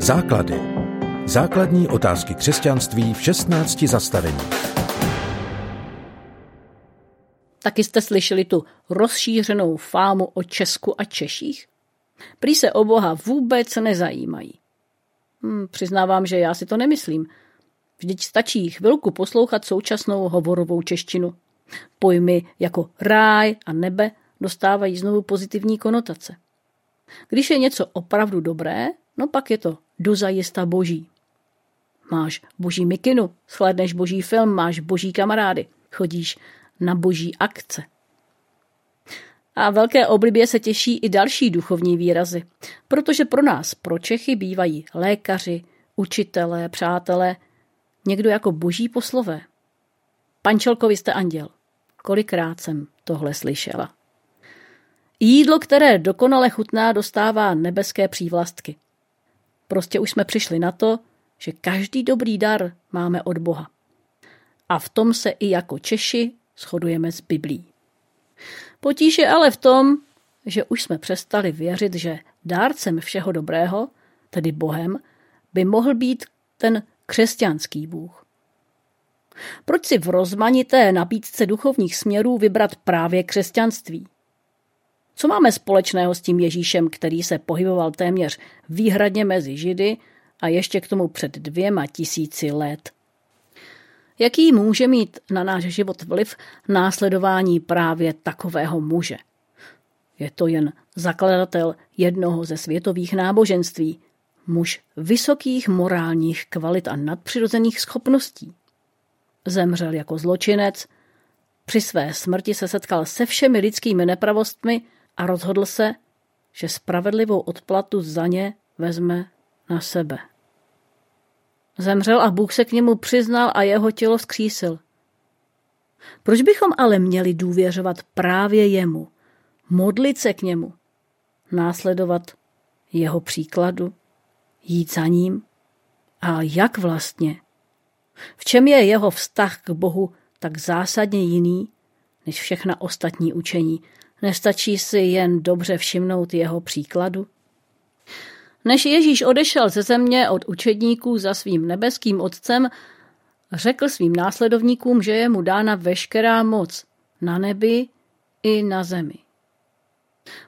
Základy. Základní otázky křesťanství v 16 zastavení. Taky jste slyšeli tu rozšířenou fámu o Česku a Češích? Prý se o Boha vůbec nezajímají. Hm, přiznávám, že já si to nemyslím. Vždyť stačí chvilku poslouchat současnou hovorovou češtinu. Pojmy jako ráj a nebe dostávají znovu pozitivní konotace. Když je něco opravdu dobré, no pak je to dozajista boží. Máš boží mikinu, shlédneš boží film, máš boží kamarády, chodíš na boží akce. A velké oblibě se těší i další duchovní výrazy, protože pro nás, pro Čechy, bývají lékaři, učitelé, přátelé, někdo jako boží poslové. Pančelkovi jste anděl. Kolikrát jsem tohle slyšela. Jídlo, které dokonale chutná, dostává nebeské přívlastky. Prostě už jsme přišli na to, že každý dobrý dar máme od Boha. A v tom se i jako Češi shodujeme s Biblí. Potíž je ale v tom, že už jsme přestali věřit, že dárcem všeho dobrého, tedy Bohem, by mohl být ten křesťanský Bůh. Proč si v rozmanité nabídce duchovních směrů vybrat právě křesťanství? Co máme společného s tím Ježíšem, který se pohyboval téměř výhradně mezi Židy a ještě k tomu před dvěma tisíci let? Jaký může mít na náš život vliv následování právě takového muže? Je to jen zakladatel jednoho ze světových náboženství, muž vysokých morálních kvalit a nadpřirozených schopností. Zemřel jako zločinec, při své smrti se setkal se všemi lidskými nepravostmi a rozhodl se, že spravedlivou odplatu za ně vezme na sebe. Zemřel a Bůh se k němu přiznal a jeho tělo vzkřísil. Proč bychom ale měli důvěřovat právě jemu, modlit se k němu, následovat jeho příkladu, jít za ním? A jak vlastně? V čem je jeho vztah k Bohu tak zásadně jiný než všechna ostatní učení? Nestačí si jen dobře všimnout jeho příkladu? Než Ježíš odešel ze země od učedníků za svým nebeským otcem, řekl svým následovníkům, že je mu dána veškerá moc na nebi i na zemi.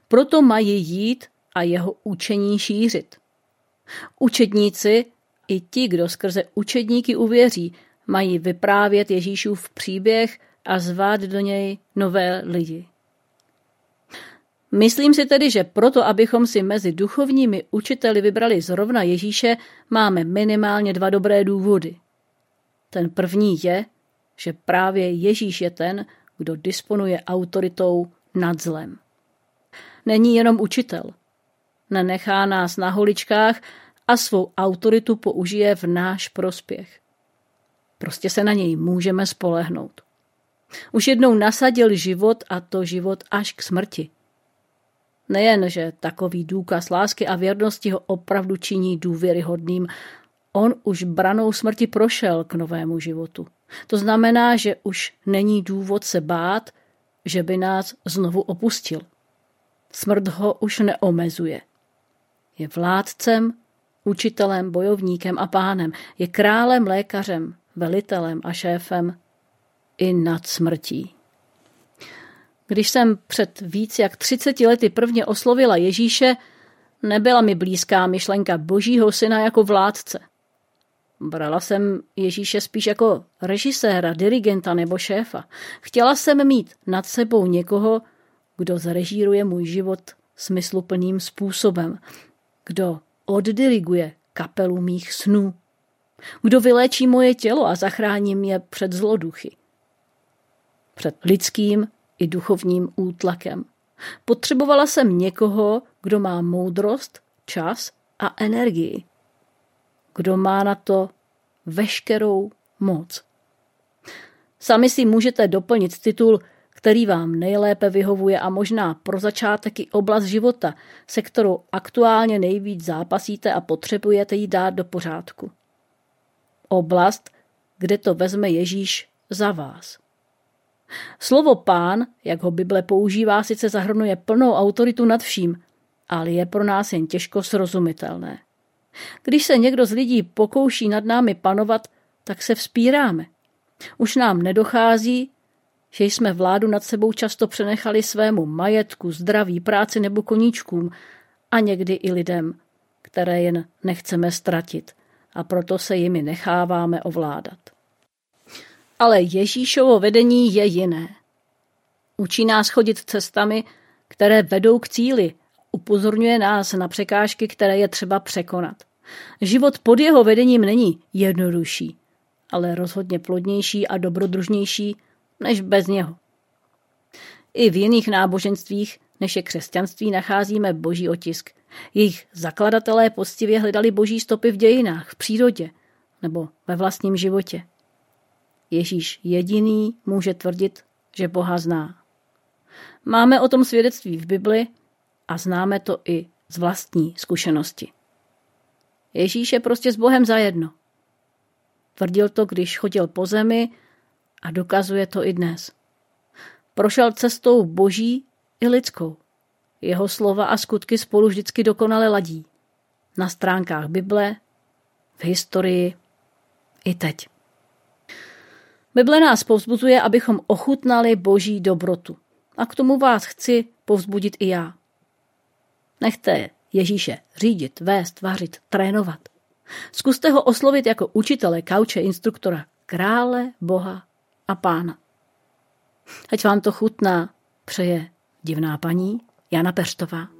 Proto mají jít a jeho učení šířit. Učedníci i ti, kdo skrze učedníky uvěří, mají vyprávět Ježíšův příběh a zvát do něj nové lidi. Myslím si tedy, že proto, abychom si mezi duchovními učiteli vybrali zrovna Ježíše, máme minimálně dva dobré důvody. Ten první je, že právě Ježíš je ten, kdo disponuje autoritou nad zlem. Není jenom učitel. Nenechá nás na holičkách a svou autoritu použije v náš prospěch. Prostě se na něj můžeme spolehnout. Už jednou nasadil život a to život až k smrti. Nejen, že takový důkaz lásky a věrnosti ho opravdu činí důvěryhodným, on už branou smrti prošel k novému životu. To znamená, že už není důvod se bát, že by nás znovu opustil. Smrt ho už neomezuje. Je vládcem, učitelem, bojovníkem a pánem. Je králem, lékařem, velitelem a šéfem i nad smrtí. Když jsem před víc jak 30 lety prvně oslovila Ježíše, nebyla mi blízká myšlenka božího syna jako vládce. Brala jsem Ježíše spíš jako režiséra, dirigenta nebo šéfa. Chtěla jsem mít nad sebou někoho, kdo zarežíruje můj život smysluplným způsobem, kdo oddiriguje kapelu mých snů, kdo vyléčí moje tělo a zachrání mě před zloduchy. Před lidským i duchovním útlakem. Potřebovala jsem někoho, kdo má moudrost, čas a energii. Kdo má na to veškerou moc. Sami si můžete doplnit titul, který vám nejlépe vyhovuje a možná pro začátek i oblast života, se kterou aktuálně nejvíc zápasíte a potřebujete ji dát do pořádku. Oblast, kde to vezme Ježíš za vás. Slovo pán, jak ho Bible používá, sice zahrnuje plnou autoritu nad vším, ale je pro nás jen těžko srozumitelné. Když se někdo z lidí pokouší nad námi panovat, tak se vzpíráme. Už nám nedochází, že jsme vládu nad sebou často přenechali svému majetku, zdraví, práci nebo koníčkům a někdy i lidem, které jen nechceme ztratit a proto se jimi necháváme ovládat. Ale Ježíšovo vedení je jiné. Učí nás chodit cestami, které vedou k cíli, upozorňuje nás na překážky, které je třeba překonat. Život pod jeho vedením není jednodušší, ale rozhodně plodnější a dobrodružnější než bez něho. I v jiných náboženstvích, než je křesťanství, nacházíme boží otisk. Jejich zakladatelé poctivě hledali boží stopy v dějinách, v přírodě nebo ve vlastním životě. Ježíš jediný může tvrdit, že Boha zná. Máme o tom svědectví v Bibli a známe to i z vlastní zkušenosti. Ježíš je prostě s Bohem zajedno. Tvrdil to, když chodil po zemi a dokazuje to i dnes. Prošel cestou boží i lidskou. Jeho slova a skutky spolu vždycky dokonale ladí. Na stránkách Bible, v historii i teď. Bible nás povzbuzuje, abychom ochutnali boží dobrotu. A k tomu vás chci povzbudit i já. Nechte Ježíše řídit, vést, vařit, trénovat. Zkuste ho oslovit jako učitele, kauče, instruktora, krále, boha a pána. Ať vám to chutná, přeje divná paní Jana Peřtová.